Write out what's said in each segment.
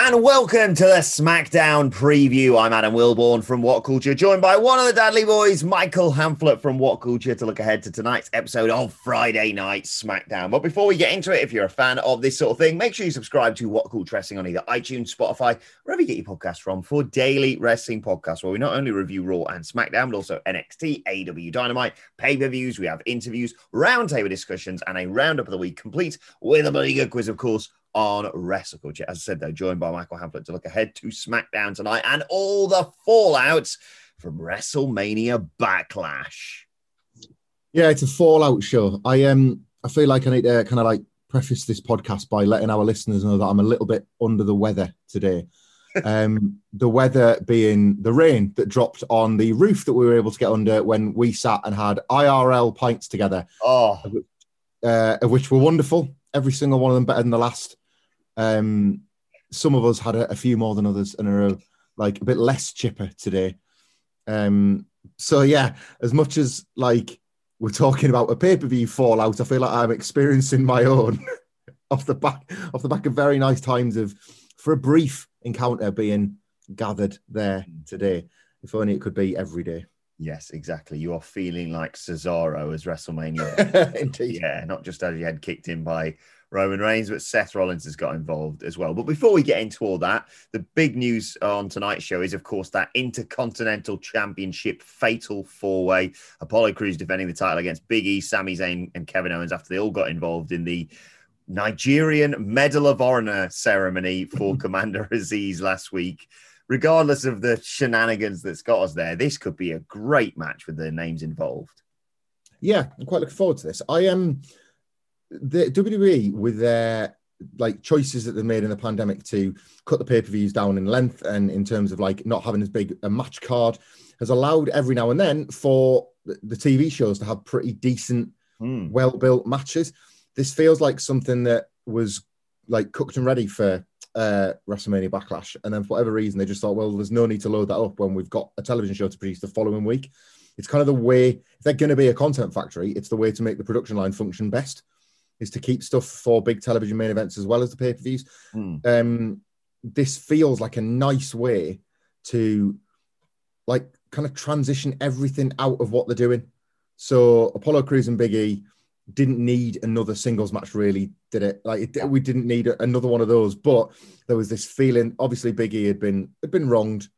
and welcome to the SmackDown preview. I'm Adam Wilborn from What Culture, joined by one of the Dudley boys, Michael Hamflett from What Culture, to look ahead to tonight's episode of Friday Night SmackDown. But before we get into it, if you're a fan of this sort of thing, make sure you subscribe to What Culture Wrestling on either iTunes, Spotify, wherever you get your podcasts from, for daily wrestling podcasts where we not only review Raw and SmackDown, but also NXT, AEW Dynamite, pay per views. We have interviews, roundtable discussions, and a roundup of the week complete with a bloody good quiz, of course on Wrestle Culture. As I said, they're joined by Michael Hamflett to look ahead to SmackDown tonight and all the fallout from WrestleMania Backlash. Yeah, it's a fallout show. I um I feel like I need to kind of like preface this podcast by letting our listeners know that I'm a little bit under the weather today. um, the weather being the rain that dropped on the roof that we were able to get under when we sat and had IRL pints together. Oh, uh, of which were wonderful. Every single one of them better than the last. Um, some of us had a, a few more than others and are uh, like a bit less chipper today. Um, so yeah, as much as like we're talking about a pay per view fallout, I feel like I'm experiencing my own off the back off the back of very nice times of for a brief encounter being gathered there today. If only it could be every day. Yes, exactly. You are feeling like Cesaro as WrestleMania. Indeed. Yeah, not just as you had kicked in by Roman Reigns, but Seth Rollins has got involved as well. But before we get into all that, the big news on tonight's show is, of course, that Intercontinental Championship fatal four way. Apollo Crews defending the title against Big E, Sami Zayn, and Kevin Owens after they all got involved in the Nigerian Medal of Honor ceremony for Commander Aziz last week. Regardless of the shenanigans that's got us there, this could be a great match with the names involved. Yeah, I'm quite looking forward to this. I am. Um, the WWE with their like choices that they made in the pandemic to cut the pay per views down in length and in terms of like not having as big a match card has allowed every now and then for the TV shows to have pretty decent, Mm. well built matches. This feels like something that was like cooked and ready for uh, WrestleMania Backlash, and then for whatever reason they just thought, well, there's no need to load that up when we've got a television show to produce the following week. It's kind of the way if they're going to be a content factory, it's the way to make the production line function best is to keep stuff for big television main events as well as the pay per views. Mm. Um, this feels like a nice way to like kind of transition everything out of what they're doing. So Apollo Crews and Big E didn't need another singles match, really, did it? Like it, we didn't need another one of those, but there was this feeling. Obviously, Big E had been had been wronged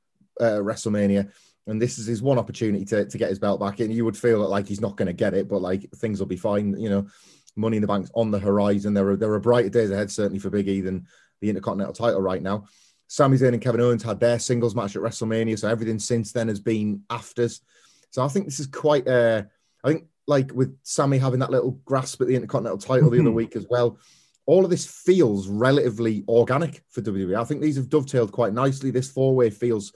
uh, WrestleMania. And this is his one opportunity to, to get his belt back. And you would feel that like he's not going to get it, but like things will be fine. You know, Money in the Bank's on the horizon. There are there are brighter days ahead, certainly for Big E than the Intercontinental title right now. Sami Zayn and Kevin Owens had their singles match at WrestleMania, so everything since then has been afters. So I think this is quite. Uh, I think like with Sami having that little grasp at the Intercontinental title the other week as well. All of this feels relatively organic for WWE. I think these have dovetailed quite nicely. This four way feels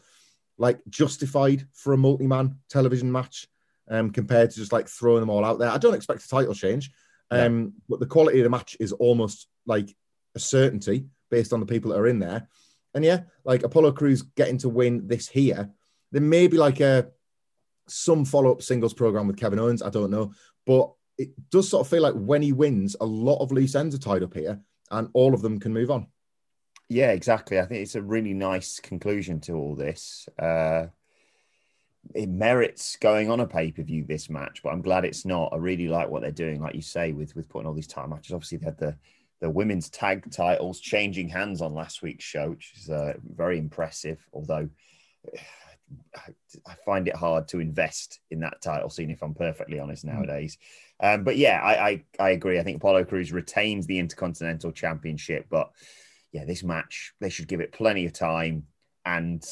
like justified for a multi man television match um, compared to just like throwing them all out there. I don't expect a title change. Um, but the quality of the match is almost like a certainty based on the people that are in there. And yeah, like Apollo Crews getting to win this here, there may be like a some follow up singles program with Kevin Owens. I don't know, but it does sort of feel like when he wins, a lot of loose ends are tied up here, and all of them can move on. Yeah, exactly. I think it's a really nice conclusion to all this. Uh, it merits going on a pay per view this match, but I'm glad it's not. I really like what they're doing, like you say, with with putting all these time matches. Obviously, they had the the women's tag titles changing hands on last week's show, which is uh, very impressive. Although I find it hard to invest in that title scene, if I'm perfectly honest hmm. nowadays. Um, but yeah, I, I, I agree. I think Apollo Crews retains the Intercontinental Championship, but yeah, this match they should give it plenty of time, and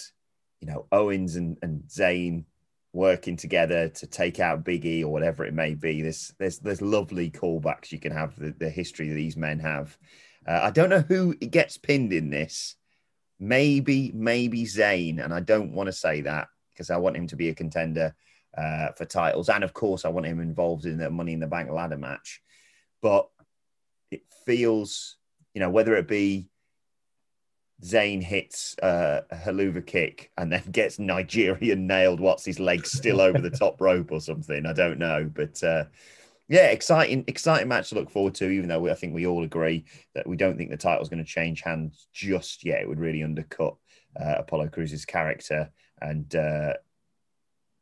you know Owens and, and Zayn working together to take out Big E or whatever it may be. There's there's there's lovely callbacks you can have the, the history that these men have. Uh, I don't know who gets pinned in this. Maybe maybe Zayn, and I don't want to say that because I want him to be a contender uh, for titles, and of course I want him involved in the Money in the Bank ladder match. But it feels, you know, whether it be Zayn hits uh, a Helluva kick and then gets Nigerian nailed. What's his leg still over the top rope or something? I don't know, but uh, yeah, exciting, exciting match to look forward to. Even though we, I think we all agree that we don't think the title's going to change hands just yet. It would really undercut uh, Apollo Crews's character and uh,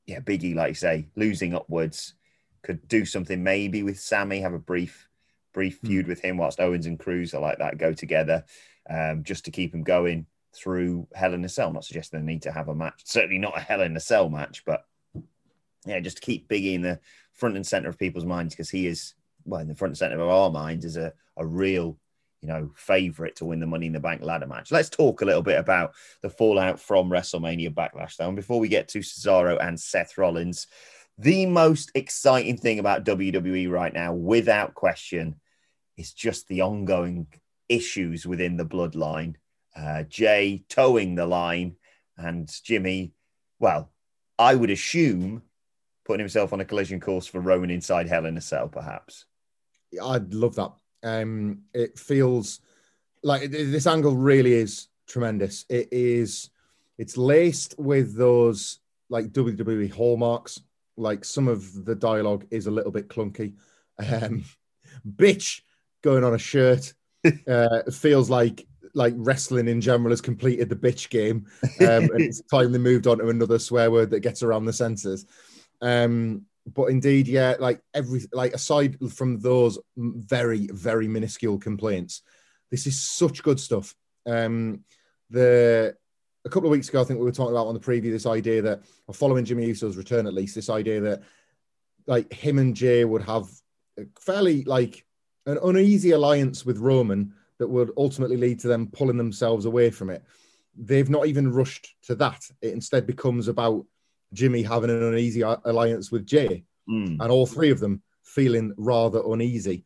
yeah, Biggie, like you say, losing upwards could do something maybe with Sami, Have a brief, brief hmm. feud with him whilst Owens and Cruz are like that go together um, just to keep him going through Hell in a Cell. I'm not suggesting they need to have a match, certainly not a Hell in a Cell match, but yeah, just to keep Biggie in the front and center of people's minds because he is, well, in the front and center of our minds is a, a real, you know, favorite to win the Money in the Bank ladder match. Let's talk a little bit about the fallout from WrestleMania Backlash, though. And before we get to Cesaro and Seth Rollins, the most exciting thing about WWE right now, without question, is just the ongoing issues within the bloodline. Uh, Jey towing the line and Jimmy, well, I would assume putting himself on a collision course for Roman inside Hell in a Cell, perhaps. I'd love that. Um, it feels like this angle really is tremendous. It is, it's laced with those like WWE hallmarks. Like some of the dialogue is a little bit clunky. Um, bitch going on a shirt uh, feels like like wrestling in general has completed the bitch game, um, and it's time they moved on to another swear word that gets around the senses. Um, but indeed, yeah, like every like aside from those very very minuscule complaints, this is such good stuff. Um, the a couple of weeks ago, I think we were talking about on the preview this idea that, or following Jimmy Uso's return at least, this idea that like him and Jey would have fairly like an uneasy alliance with Roman that would ultimately lead to them pulling themselves away from it. They've not even rushed to that. It instead becomes about Jimmy having an uneasy alliance with Jey, mm. and all three of them feeling rather uneasy.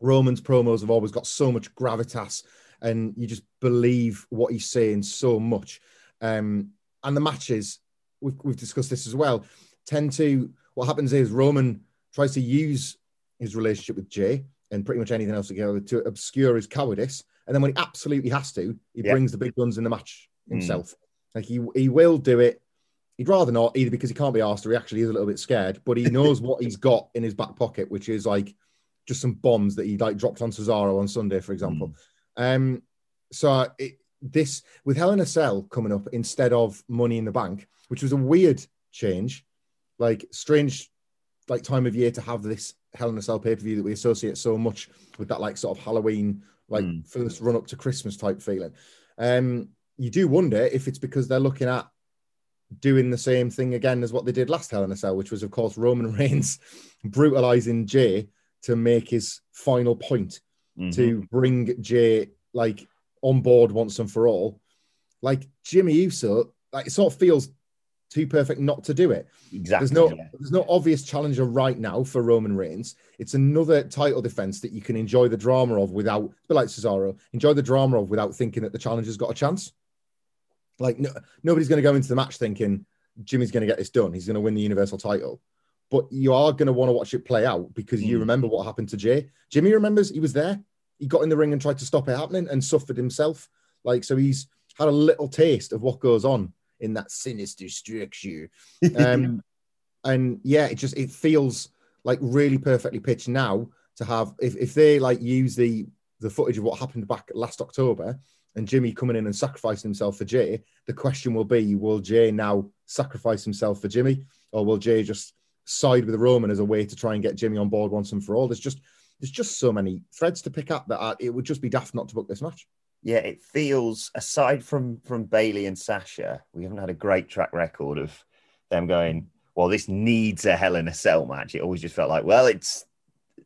Roman's promos have always got so much gravitas, and you just believe what he's saying so much. Um, and the matches, we've, we've discussed this as well, tend to what happens is Roman tries to use his relationship with Jey and pretty much anything else together to obscure his cowardice. And then when he absolutely has to, he yeah. brings the big guns in the match hmm. himself. Mm. Like he he will do it. He'd rather not, either because he can't be asked or he actually is a little bit scared, but he knows what he's got in his back pocket, which is like just some bombs that he like dropped on Cesaro on Sunday, for example. Mm. Um, so it, this with Hell in a Cell coming up instead of Money in the Bank, which was a weird change, like strange like time of year to have this Hell in a Cell pay per view that we associate so much with that like sort of Halloween, like mm. first run up to Christmas type feeling. Um, you do wonder if it's because they're looking at doing the same thing again as what they did last Hell in a Cell, which was of course Roman Reigns brutalizing Jey to make his final point mm-hmm. to bring Jey like on board once and for all. Like Jimmy Uso, like it sort of feels too perfect not to do it. Exactly. There's no yeah. there's no obvious challenger right now for Roman Reigns. It's another title defense that you can enjoy the drama of without, but like Cesaro, enjoy the drama of without thinking that the challenger's got a chance. Like no, nobody's going to go into the match thinking Jimmy's going to get this done. He's going to win the Universal title. But you are going to want to watch it play out because mm. you remember what happened to Jey. Jimmy remembers he was there. He got in the ring and tried to stop it happening and suffered himself. Like so, he's had a little taste of what goes on in that sinister structure. Um, and yeah, it just it feels like really perfectly pitched now to have if, if they like use the the footage of what happened back last October and Jimmy coming in and sacrificing himself for Jey, the question will be, will Jey now sacrifice himself for Jimmy? Or will Jey just side with Roman as a way to try and get Jimmy on board once and for all? There's just there's just so many threads to pick up that it would just be daft not to book this match. Yeah, it feels aside from from Bayley and Sasha, we haven't had a great track record of them going. Well, this needs a Hell in a Cell match. It always just felt like, well, it's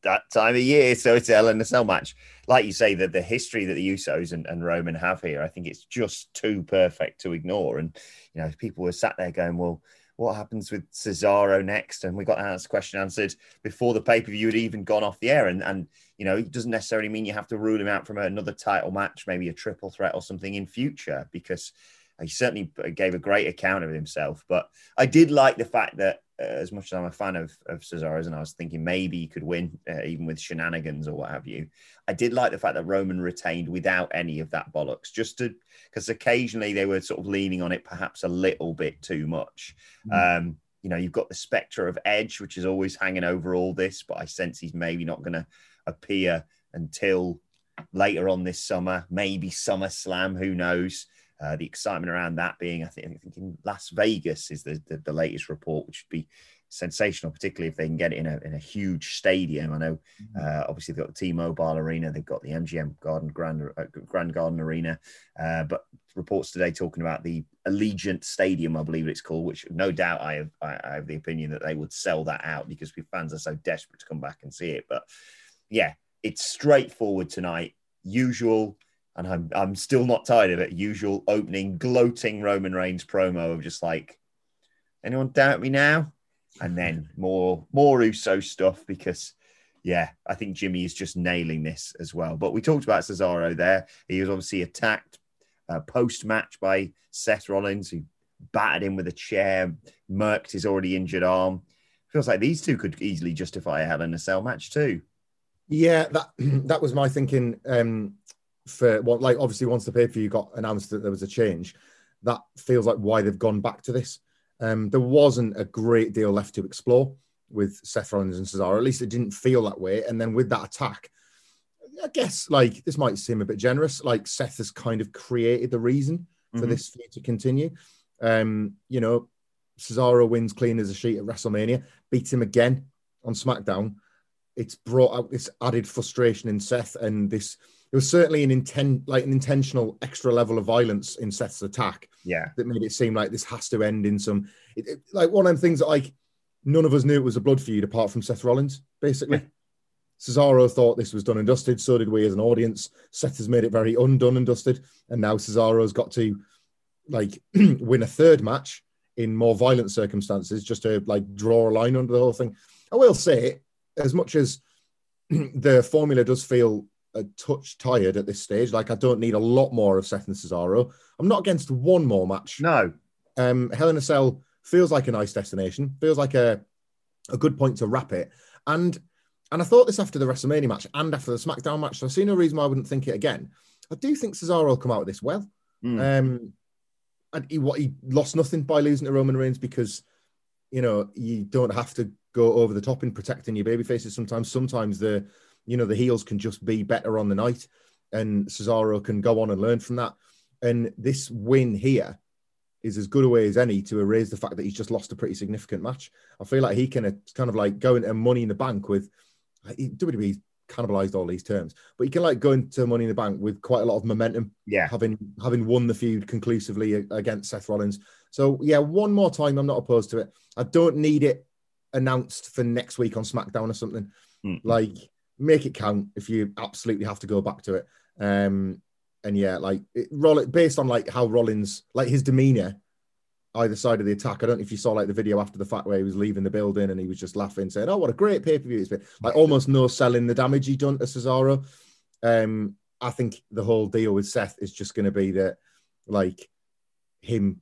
that time of year, so it's in a Cell match. Like you say, that the history that the Usos and, and Roman have here, I think it's just too perfect to ignore. And you know, people were sat there going, well what happens with Cesaro next? And we got that question answered before the pay per view had even gone off the air. And, and, you know, it doesn't necessarily mean you have to rule him out from another title match, maybe a triple threat or something in future, because he certainly gave a great account of himself. But I did like the fact that, as much as I'm a fan of, of Cesaro's, and I was thinking maybe he could win uh, even with shenanigans or what have you, I did like the fact that Roman retained without any of that bollocks, just to because occasionally they were sort of leaning on it perhaps a little bit too much. Mm. Um, you know, you've got the spectre of Edge, which is always hanging over all this, but I sense he's maybe not going to appear until later on this summer, maybe SummerSlam, who knows? Uh, the excitement around that being, I think, I think in Las Vegas is the, the, the latest report, which would be sensational, particularly if they can get it in a, in a huge stadium. I know, mm-hmm. uh, obviously, they've got the T-Mobile Arena, they've got the MGM Garden Grand, uh, Grand Garden Arena, uh, but reports today talking about the Allegiant Stadium, I believe it's called, which no doubt I have, I, I have the opinion that they would sell that out because fans are so desperate to come back and see it. But yeah, it's straightforward tonight, usual and I'm I'm still not tired of it. Usual opening gloating Roman Reigns promo of just like, anyone doubt me now? And then more more Uso stuff because yeah, I think Jimmy is just nailing this as well. But we talked about Cesaro there. He was obviously attacked uh, post match by Seth Rollins, who battered him with a chair, murked his already injured arm. Feels like these two could easily justify a Hell in a Cell match too. Yeah, that that was my thinking. Um, for what like obviously once the pay per view got announced that there was a change, that feels like why they've gone back to this. Um, there wasn't a great deal left to explore with Seth Rollins and Cesaro. At least it didn't feel that way. And then with that attack, I guess like this might seem a bit generous. Like Seth has kind of created the reason for mm-hmm. this feud to continue. Um, you know, Cesaro wins clean as a sheet at WrestleMania, beats him again on SmackDown. It's brought out this added frustration in Seth and this it was certainly an intent like an intentional extra level of violence in Seth's attack. Yeah, that made it seem like this has to end in some it, it, like one of them things that like none of us knew it was a blood feud apart from Seth Rollins. Basically, yeah. Cesaro thought this was done and dusted. So did we as an audience. Seth has made it very undone and dusted, and now Cesaro's got to like win a third match in more violent circumstances just to like draw a line under the whole thing. I will say, as much as the formula does feel a touch tired at this stage. Like I don't need a lot more of Seth and Cesaro. I'm not against one more match. No. Um, Hell in a Cell feels like a nice destination. Feels like a a good point to wrap it. And and I thought this after the WrestleMania match and after the SmackDown match. So I see no reason why I wouldn't think it again. I do think Cesaro will come out of this well. Mm. Um, and he what he lost nothing by losing to Roman Reigns because you know you don't have to go over the top in protecting your baby faces. Sometimes, sometimes the you know, the heels can just be better on the night, and Cesaro can go on and learn from that. And this win here is as good a way as any to erase the fact that he's just lost a pretty significant match. I feel like he can uh, kind of like go into Money in the Bank with WWE cannibalized all these terms, but he can like go into Money in the Bank with quite a lot of momentum. Yeah, having having won the feud conclusively against Seth Rollins. So yeah, one more time, I'm not opposed to it. I don't need it announced for next week on SmackDown or something. Mm-hmm. Like make it count if you absolutely have to go back to it. Um, and yeah, like it, Roll based on like how Rollins, like his demeanor either side of the attack. I don't know if you saw like the video after the fact where he was leaving the building and he was just laughing, saying, "Oh, what a great pay per view it's been!" Like almost no selling the damage he done to Cesaro. Um, I think the whole deal with Seth is just going to be that, like, him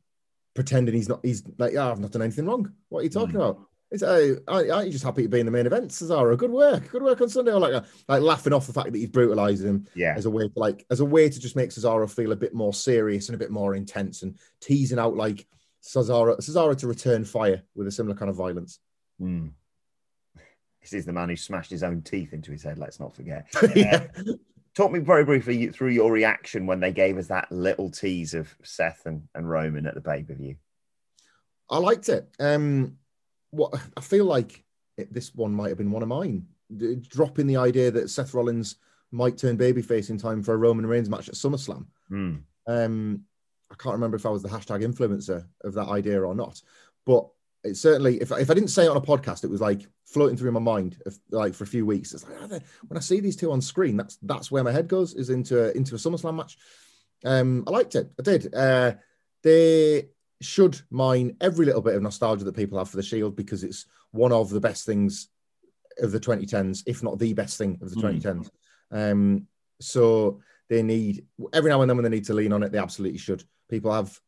pretending he's not. He's like, "Oh, I've not done anything wrong. What are you talking mm. about?" It's, uh, aren't you just happy to be in the main event, Cesaro? Good work, good work on Sunday. Or like, uh, like laughing off the fact that he's brutalizing him, yeah, as a way to like, as a way to just make Cesaro feel a bit more serious and a bit more intense, and teasing out like Cesaro, Cesaro to return fire with a similar kind of violence. Mm. This is the man who smashed his own teeth into his head. Let's not forget. yeah. Uh, talk me very briefly through your reaction when they gave us that little tease of Seth and, and Roman at the pay per view. I liked it. Um, what I feel like it, this one might have been one of mine. Dropping the idea that Seth Rollins might turn babyface in time for a Roman Reigns match at SummerSlam. Mm. Um, I can't remember if I was the hashtag influencer of that idea or not, but it certainly, if, if I didn't say it on a podcast, it was like floating through my mind, of, like for a few weeks. It's like oh, when I see these two on screen, that's that's where my head goes is into a, into a SummerSlam match. Um, I liked it. I did. Uh, they should mine every little bit of nostalgia that people have for the Shield because it's one of the best things of the 2010s, if not the best thing of the mm. 2010s. Um, so they need every now and then when they need to lean on it, they absolutely should. People have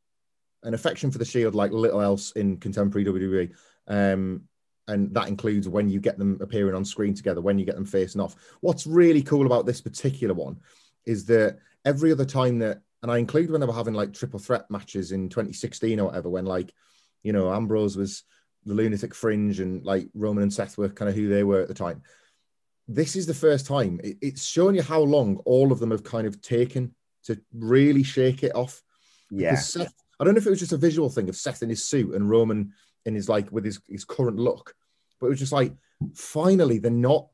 an affection for the Shield like little else in contemporary WWE. Um, and that includes when you get them appearing on screen together, when you get them facing off. What's really cool about this particular one is that every other time that, and I include when they were having like triple threat matches in 2016 or whatever, when like, you know, Ambrose was the lunatic fringe and like Roman and Seth were kind of who they were at the time. This is the first time it, it's showing you how long all of them have kind of taken to really shake it off. Yeah. Seth, I don't know if it was just a visual thing of Seth in his suit and Roman in his like with his, his current look, but it was just like finally they're not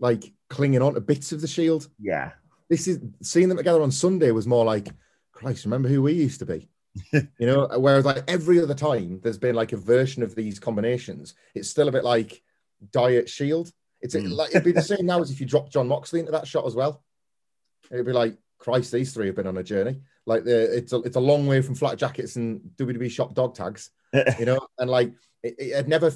like clinging on to bits of the shield. Yeah. This is seeing them together on Sunday was more like, Christ, remember who we used to be? you know, whereas like every other time there's been like a version of these combinations, it's still a bit like diet shield. It's mm. like it'd be the same now as if you dropped Jon Moxley into that shot as well. It'd be like, Christ, these three have been on a journey. Like the it's a it's a long way from flat jackets and WWE shop dog tags, you know, and like it, it had never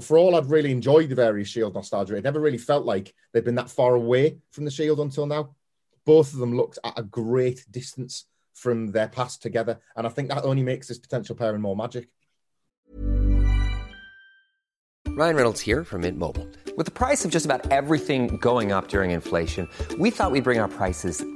for all I'd really enjoyed the various Shield nostalgia, it never really felt like they'd been that far away from the Shield until now. Both of them looked at a great distance from their past together, and I think that only makes this potential pairing more magic. Ryan Reynolds here from Mint Mobile. With the price of just about everything going up during inflation, we thought we'd bring our prices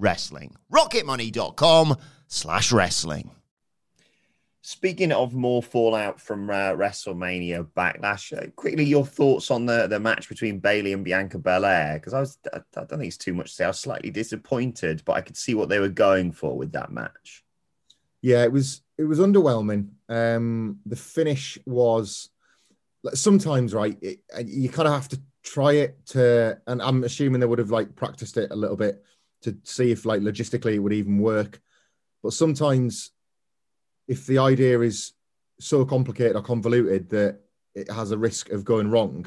wrestling. rocketmoney.com slash wrestling. Speaking of more fallout from uh, WrestleMania Backlash, uh, quickly your thoughts on the, the match between Bayley and Bianca Belair? Because I was I, I, don't think it's too much to say. I was slightly disappointed, but I could see what they were going for with that match. Yeah, it was it was underwhelming. Um, the finish was sometimes right. It, you kind of have to try it to, and I'm assuming they would have like practiced it a little bit to see if like logistically it would even work. But sometimes, if the idea is so complicated or convoluted that it has a risk of going wrong,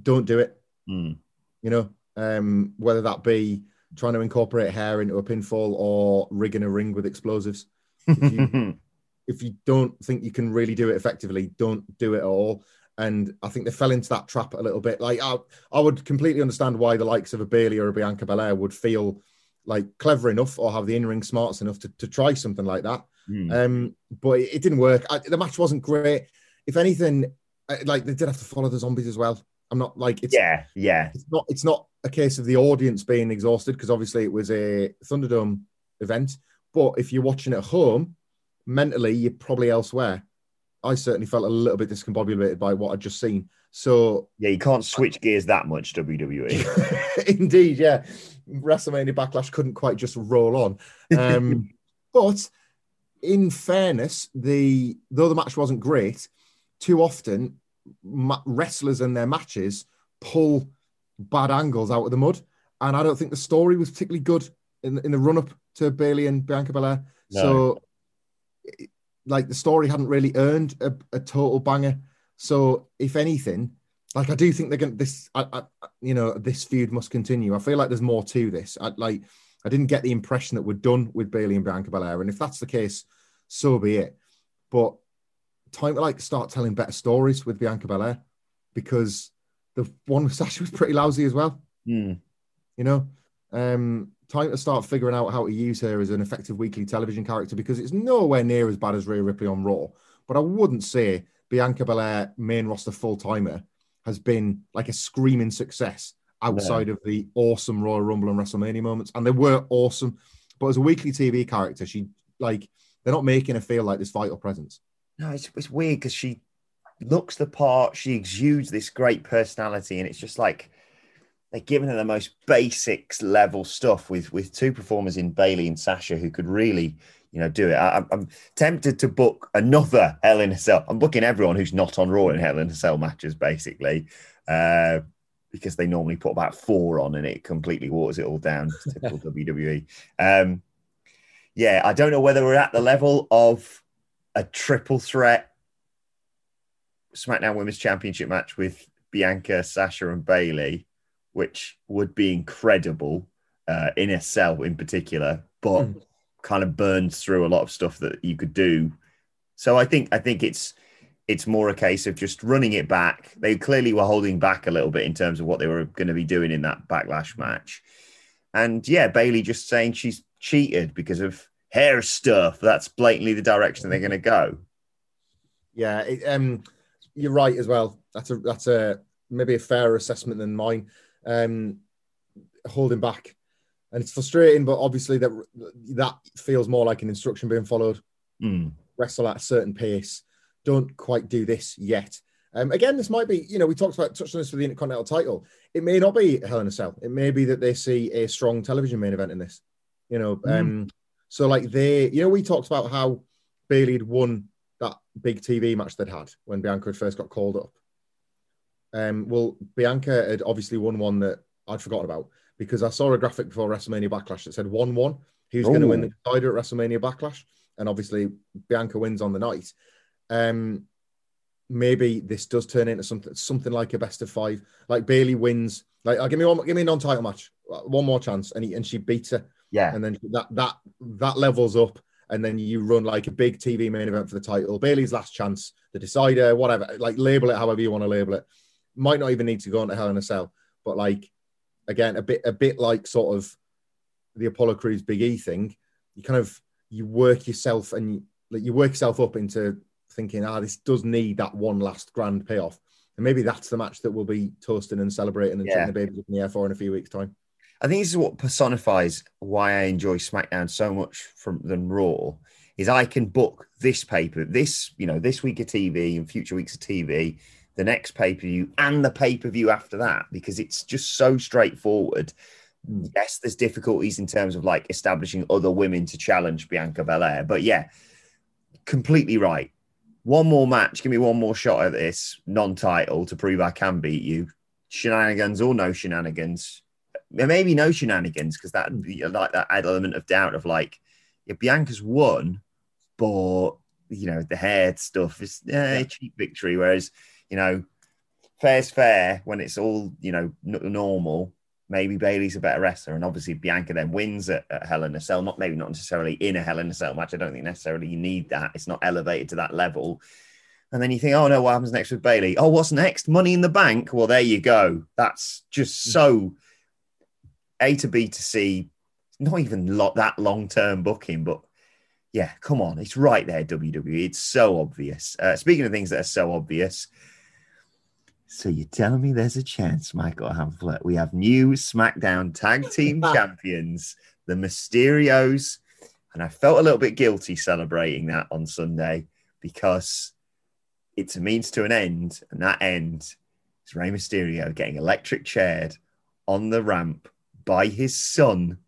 don't do it. Mm. You know, um, whether that be trying to incorporate hair into a pinfall or rigging a ring with explosives. If you, if you don't think you can really do it effectively, don't do it at all. And I think they fell into that trap a little bit. Like I, I would completely understand why the likes of a Bayley or a Bianca Belair would feel like clever enough or have the in-ring smarts enough to, to try something like that. Hmm. Um, but it, it didn't work. I, the match wasn't great. If anything, I- like they did have to follow the zombies as well. I'm not like it's yeah, yeah, it's not it's not a case of the audience being exhausted because obviously it was a Thunderdome event. But if you're watching at home, mentally you're probably elsewhere. I certainly felt a little bit discombobulated by what I'd just seen. So yeah. You can't switch gears that much. WWE. indeed, yeah, WrestleMania Backlash couldn't quite just roll on. Um, but in fairness, the though the match wasn't great, too often ma- wrestlers and their matches pull bad angles out of the mud, and I don't think the story was particularly good in in the run up to Bayley and Bianca Belair. No. So, like the story hadn't really earned a, a total banger. So, if anything, like I do think they're going to this. I, I, you know, this feud must continue. I feel like there's more to this. I like. I didn't get the impression that we're done with Bayley and Bianca Belair, and if that's the case, so be it. But time to like start telling better stories with Bianca Belair because the one with Sasha was pretty lousy as well. Hmm. You know, um, time to start figuring out how to use her as an effective weekly television character because it's nowhere near as bad as Rhea Ripley on Raw. But I wouldn't say Bianca Belair main roster full timer has been like a screaming success outside of the awesome Royal Rumble and WrestleMania moments, and they were awesome. But as a weekly TV character, she like they're not making her feel like this vital presence. No, it's, it's weird because she looks the part. She exudes this great personality, and it's just like they're giving her the most basics level stuff with with two performers in Bayley and Sasha who could really, you know, do it. I, I'm- I'm tempted to book another Hell in a Cell. I'm booking everyone who's not on Raw in Hell in a Cell matches, basically, uh, because they normally put about four on, and it completely waters it all down. Typical WWE. Um, yeah, I don't know whether we're at the level of a triple threat SmackDown Women's Championship match with Bianca, Sasha, and Bayley, which would be incredible uh, in a cell in particular, but Mm. kind of burns through a lot of stuff that you could do. So I think I think it's it's more a case of just running it back. They clearly were holding back a little bit in terms of what they were going to be doing in that backlash match. And yeah, Bayley just saying she's cheated because of hair stuff. That's blatantly the direction they're going to go. Yeah, it, um, you're right as well. That's a that's a maybe a fairer assessment than mine. Um, holding back, and it's frustrating, but obviously that that feels more like an instruction being followed. Mm. Wrestle at a certain pace. Don't quite do this yet. Um, again, this might be, you know, we talked about touched on this with the Intercontinental title. It may not be Hell in a Cell. It may be that they see a strong television main event in this. You know, um, so like they, you know, we talked about how Bayley had won that big TV match they'd had when Bianca had first got called up. Um, well, Bianca had obviously won one that I'd forgotten about because I saw a graphic before WrestleMania Backlash that said 1 1. Who's going to win the decider at WrestleMania Backlash? And obviously, Bianca wins on the night. Um, maybe this does turn into something something like a best of five. Like Bayley wins, like uh, give me one, give me a non-title match, Uh, one more chance, and he, and she beats her, Yeah. and then that that that levels up, and then you run like a big TV main event for the title. Bayley's last chance, the decider, whatever. Like label it however you want to label it. Might not even need to go into Hell in a Cell, but like again, a bit a bit like sort of the Apollo Crews Big E thing. You kind of you work yourself and you, like you work yourself up into thinking, ah, this does need that one last grand payoff. And maybe that's the match that we'll be toasting and celebrating and Yeah. the babies up in the air for in a few weeks' time. I think this is what personifies why I enjoy SmackDown so much from than Raw. Is I can book this paper, this you know, this week of TV and future weeks of TV, the next pay per view and the pay per view after that because it's just so straightforward. Yes, there's difficulties in terms of like establishing other women to challenge Bianca Belair, but yeah, completely right. One more match, give me one more shot at this non-title to prove I can beat you. Shenanigans or no shenanigans, maybe no shenanigans because that would be like that element of doubt of like, yeah, Bianca's won, but you know the hair stuff is eh, cheap victory. Whereas you know, fair's fair when it's all you know n- normal. maybe Bayley's a better wrestler, and obviously Bianca then wins at, at Hell in a Cell. Not maybe not necessarily in a Hell in a Cell match. I don't think necessarily you need that. It's not elevated to that level. And then you think, oh no, what happens next with Bayley? Oh, what's next? Money in the Bank. Well, there you go. That's just Hmm. so A to B to C. Not even that long term booking, but yeah, come on, it's right there. WWE. It's so obvious. Uh, speaking of things that are so obvious. So you're telling me there's a chance, Michael Hamflett? We have new SmackDown Tag Team Champions, the Mysterios, and I felt a little bit guilty celebrating that on Sunday because it's a means to an end, and that end is Rey Mysterio getting electric chaired on the ramp by his son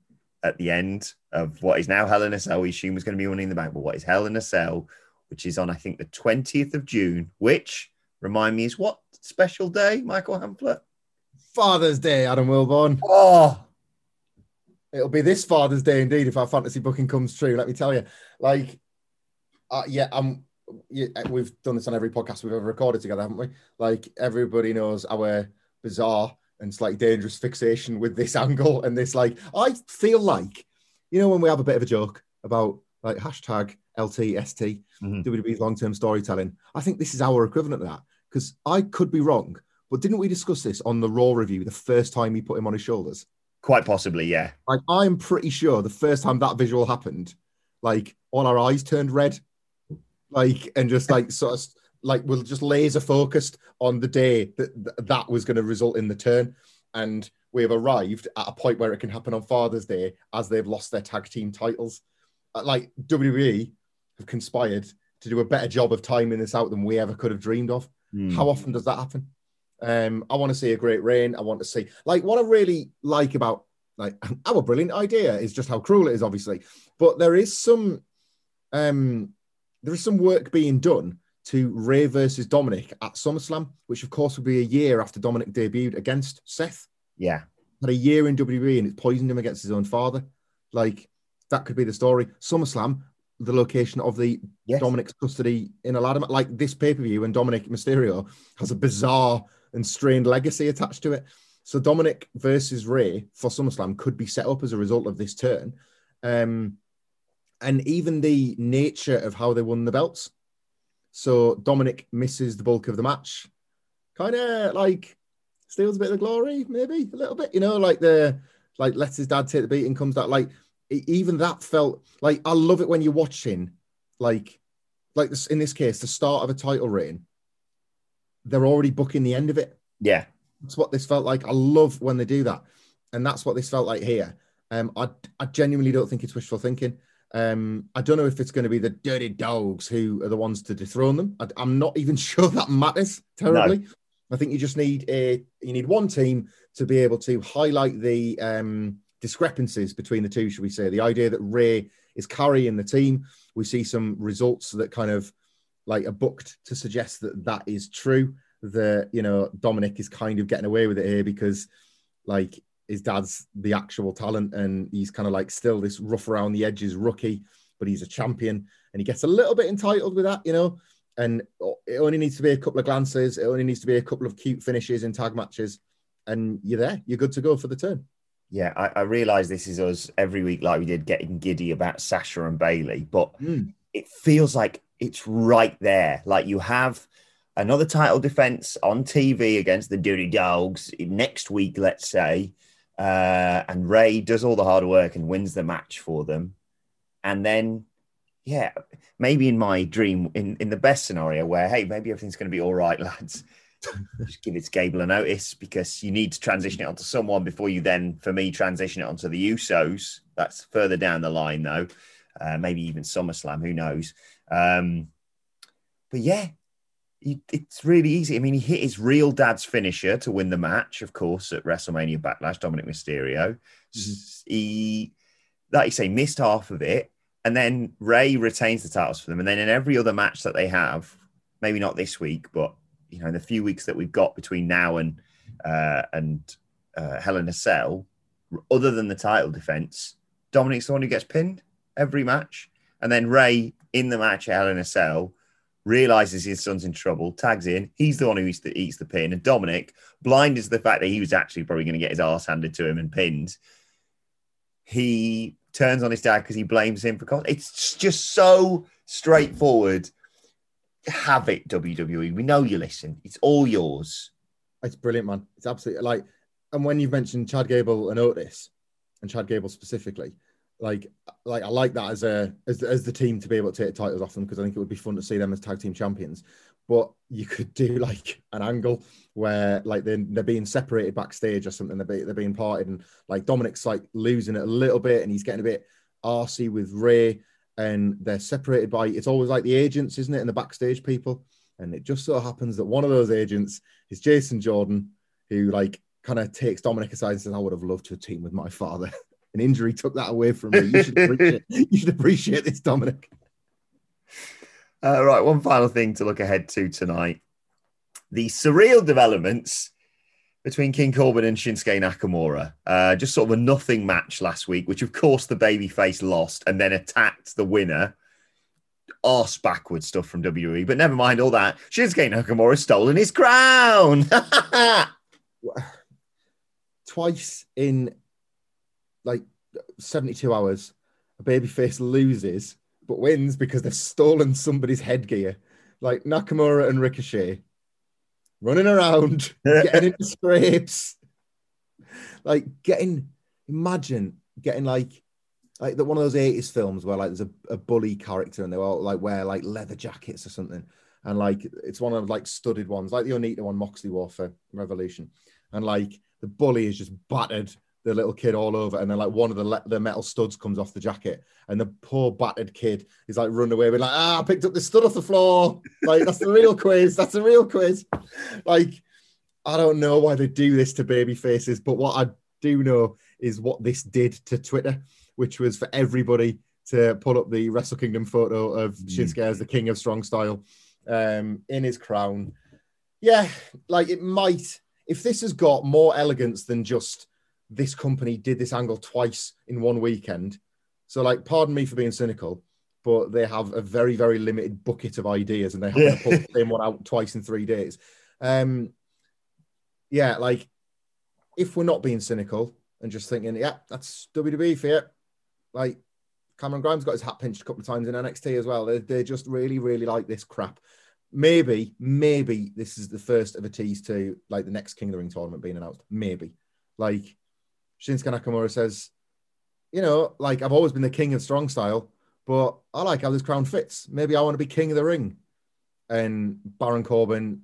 at the end of what is now Hell in a Cell. We assume was going to be in the Bank, but what is Hell in a Cell, which is on I think the 20th of June, which remind me is what special day, Michael Hamflett? Father's Day, Adam Wilborn. Oh, It'll be this Father's Day indeed if our fantasy booking comes true. Let me tell you, like, uh, yeah, I'm. Yeah, we've done this on every podcast we've ever recorded together, haven't we? Like, everybody knows our bizarre and slightly dangerous fixation with this angle and this. Like, I feel like, you know, when we have a bit of a joke about like hashtag LTST, Mhm. WWE's long term storytelling, I think this is our equivalent of that because I could be wrong, but didn't we discuss this on the Raw review the first time he put him on his shoulders? quite possibly, yeah. Like I'm pretty sure the first time that visual happened, like all our eyes turned red, like and just like sort of like we're just laser focused on the day that that was going to result in the turn, and we have arrived at a point where it can happen on Father's Day as they've lost their tag team titles. Uh, Like WWE have conspired to do a better job of timing this out than we ever could have dreamed of. Hmm. How often does that happen? Um, I want to see a great reign. I want to see like what I really like about like our brilliant idea is just how cruel it is, obviously. But there is some um there is some work being done to Rey versus Dominic at SummerSlam, which of course will be a year after Dominic debuted against Seth. yeah. Had a year in WWE and it poisoned him against his own father. Like that could be the story. SummerSlam, the location of the Yes. Dominic's custody in a ladder like this pay per view, and Dominic Mysterio has a bizarre and strained legacy attached to it. So Dominic versus Rey for SummerSlam could be set up as a result of this turn, um, and even the nature of how they won the belts. So Dominic misses the bulk of the match, kind of like steals a bit of the glory, maybe a little bit, you know, like the like lets his dad take the beating, comes that like even that felt like I love it when you're watching like like this in this case the start of a title reign. They're already booking the end of it. Yeah. That's what this felt like. I love when they do that, and that's what this felt like here. Um, I I genuinely don't think it's wishful thinking. Um, I don't know if it's going to be the Dirty Dawgs who are the ones to dethrone them. I, am not even sure that matters terribly. I think you just need a you need one team to be able to highlight the um, discrepancies between the two. Should we say the idea that Rey is carrying the team? We see some results that kind of like are booked to suggest that that is true. That you know Dominic is kind of getting away with it here because like his dad's the actual talent and he's kind of like still this rough around the edges rookie, but he's a champion and he gets a little bit entitled with that, you know. And it only needs to be a couple of glances, it only needs to be a couple of cute finishes in tag matches, and you're there, you're good to go for the turn. Yeah, I, I realize this is us every week, like we did, getting giddy about Sasha and Bayley, but Mm. it feels like it's right there. Like you have another title defense on TV against the Dirty Dawgs next week, let's say, uh, and Rey does all the hard work and wins the match for them, and then. Yeah, maybe in my dream, in, in the best scenario where, hey, maybe everything's going to be all right, lads. Just give it to Gable and Otis because you need to transition it onto someone before you then, for me, transition it onto the Usos. That's further down the line, though. Uh, maybe even SummerSlam, who knows? Um, but yeah, he, it's really easy. I mean, he hit his real dad's finisher to win the match, of course, at WrestleMania Backlash, Dominic Mysterio. He, like you say, missed half of it. And then Rey retains the titles for them. And then in every other match that they have, maybe not this week, but you know, in the few weeks that we've got between now and uh, and uh, Cell, other than the title defense, Dominic's the one who gets pinned every match, and then Rey in the match at Cell realizes his son's in trouble, tags in. He's the one who eats the, eats the pin. And Dominic, blinded to the fact that he was actually probably going to get his ass handed to him and pinned, he turns on his dad because he blames him for cost. It's just so straightforward. Have it, WWE. We know you listen. It's all yours. It's brilliant, man. It's absolutely like, and when you've mentioned Chad Gable and Otis, and Chad Gable specifically, like, like I like that as a as, as the team to be able to take titles off them because I think it would be fun to see them as tag team champions. But you could do like an angle where like they're, they're being separated backstage or something. They're, be, they're being parted, and like Dominik's like losing it a little bit, and he's getting a bit arsy with Rey, and they're separated by. It's always like the agents, isn't it, and the backstage people. And it just so happens that one of those agents is Jason Jordan, who like kind of takes Dominik aside and says, "I would have loved to team with my father." An injury took that away from me. You should appreciate, you should appreciate this, Dominik. Uh, right, one final thing to look ahead to tonight: the surreal developments between King Corbin and Shinsuke Nakamura. Uh, just sort of a nothing match last week, which of course the babyface lost and then attacked the winner arse backward stuff from WWE, but never mind all that. Shinsuke Nakamura stolen his crown. Twice in like 72 hours, a babyface loses but wins because they've stolen somebody's headgear. Like Nakamura and Ricochet running around, getting into scrapes. Like getting, imagine getting like like the one of those 80s films where like there's a, a bully character and they all like wear like leather jackets or something. And like it's one of like studded ones, like the Onita one Moxley for Revolution. And like the bully is just battered the little kid all over, and then like one of the le- the metal studs comes off the jacket, and the poor battered kid is like running away with like, ah, I picked up the stud off the floor. Like that's the real quiz. That's the real quiz. Like I don't know why they do this to baby faces, but what I do know is what this did to Twitter which was for everybody to pull up the Wrestle Kingdom photo of mm. Shinsuke as the king of strong style um, in his crown. Yeah, like it might, if this has got more elegance than just this company did this angle twice in one weekend. So, like, pardon me for being cynical, but they have a very, very limited bucket of ideas and they have yeah. to put the same one out twice in three days. Um, yeah, like, if we're not being cynical and just thinking, yeah, that's WWE for you, like Cameron Grimes got his hat pinched a couple of times in NXT as well. They, they just really, really like this crap. Maybe, maybe this is the first of a tease to like the next King of the Ring tournament being announced. Maybe. Like Shinsuke Nakamura says, you know, like I've always been the king of strong style, but I like how this crown fits. Maybe I want to be king of the ring. And Baron Corbin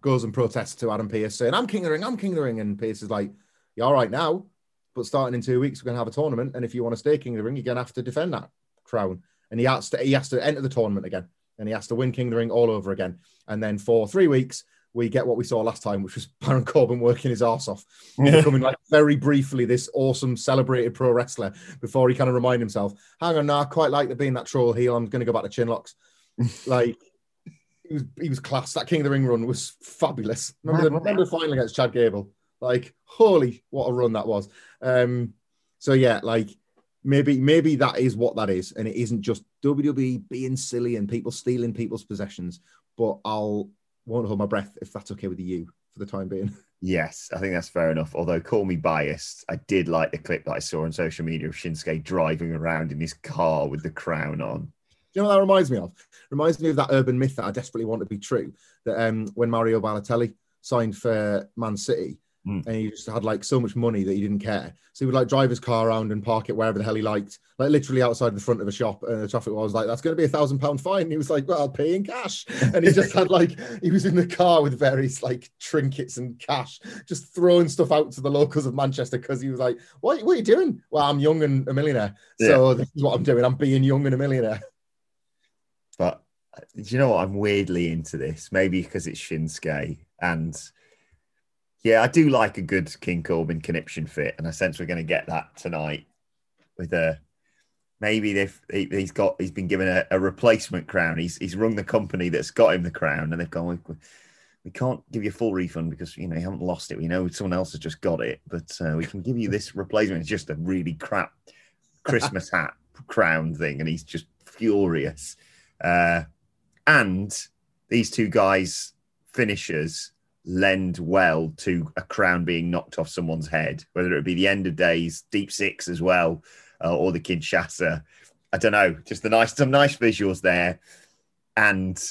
goes and protests to Adam Pearce saying, I'm king of the ring, I'm king of the ring. And Pearce is like, You're all right now. But starting in two weeks, we're going to have a tournament, and if you want to stay King of the Ring, you're going to have to defend that crown. And he has to he has to enter the tournament again, and he has to win King of the Ring all over again. And then for three weeks, we get what we saw last time, which was Baron Corbin working his ass off, becoming like very briefly this awesome celebrated pro wrestler before he kind of remind himself, hang on, now I quite like the being that troll heel. I'm going to go back to chin locks. like he was he was class. That King of the Ring run was fabulous. Remember, the, remember the final against Chad Gable? Like, holy, what a run that was. Um, so yeah, like maybe maybe that is what that is, and it isn't just WWE being silly and people stealing people's possessions. But I'll won't hold my breath if that's okay with you for the time being. Yes, I think that's fair enough. Although, call me biased, I did like the clip that I saw on social media of Shinsuke driving around in his car with the crown on. Do you know what that reminds me of? Reminds me of that urban myth that I desperately want to be true. That um, when Mario Balotelli signed for Man City, Mm. And he just had like so much money that he didn't care. So he would like drive his car around and park it wherever the hell he liked, like literally outside the front of a shop. And the traffic was like, that's going to be a thousand pound fine. And he was like, well, I'll pay in cash. And he just had like, he was in the car with various like trinkets and cash, just throwing stuff out to the locals of Manchester because he was like, what, what are you doing? Well, I'm young and a millionaire. So this is what I'm doing. I'm being young and a millionaire. But do you know what? I'm weirdly into this, maybe because it's Shinsuke and yeah, I do like a good King Corbin conniption fit, and I sense we're going to get that tonight with a maybe they've he, has got he's been given a, a, replacement crown. He's he's rung the company that's got him the crown, and they've gone. We, we can't give you a full refund because you know you haven't lost it. We know someone else has just got it, but uh, we can give you this replacement. It's just a really crap Christmas hat crown thing, and he's just furious. Uh, and these two guys' finishers lend well to a crown being knocked off someone's head, whether it be the end of days, deep six as well, uh, or the Kinshasa. I don't know, just the nice, some nice visuals there, and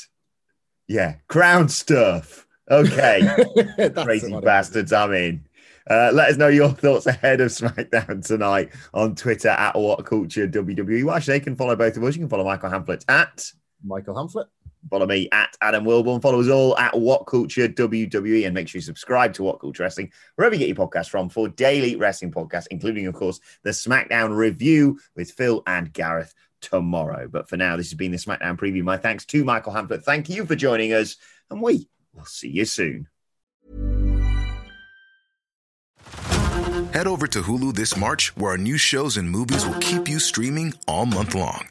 yeah, crown stuff. Okay, crazy what it is. bastards. I'm in. Uh, let us know your thoughts ahead of SmackDown tonight on Twitter at What Culture WWE. Well, actually, they can follow both of us. You can follow Michael Hamflett at Michael Hamflett. Follow me at Adam Wilbourn. Follow us all at What Culture WWE, and make sure you subscribe to What Culture Wrestling wherever you get your podcasts from for daily wrestling podcasts, including, of course, the SmackDown review with Phil and Gareth tomorrow. But for now, this has been the SmackDown preview. My thanks to Michael Hamflett. Thank you for joining us, and we will see you soon. Head over to Hulu this March, where our new shows and movies will keep you streaming all month long.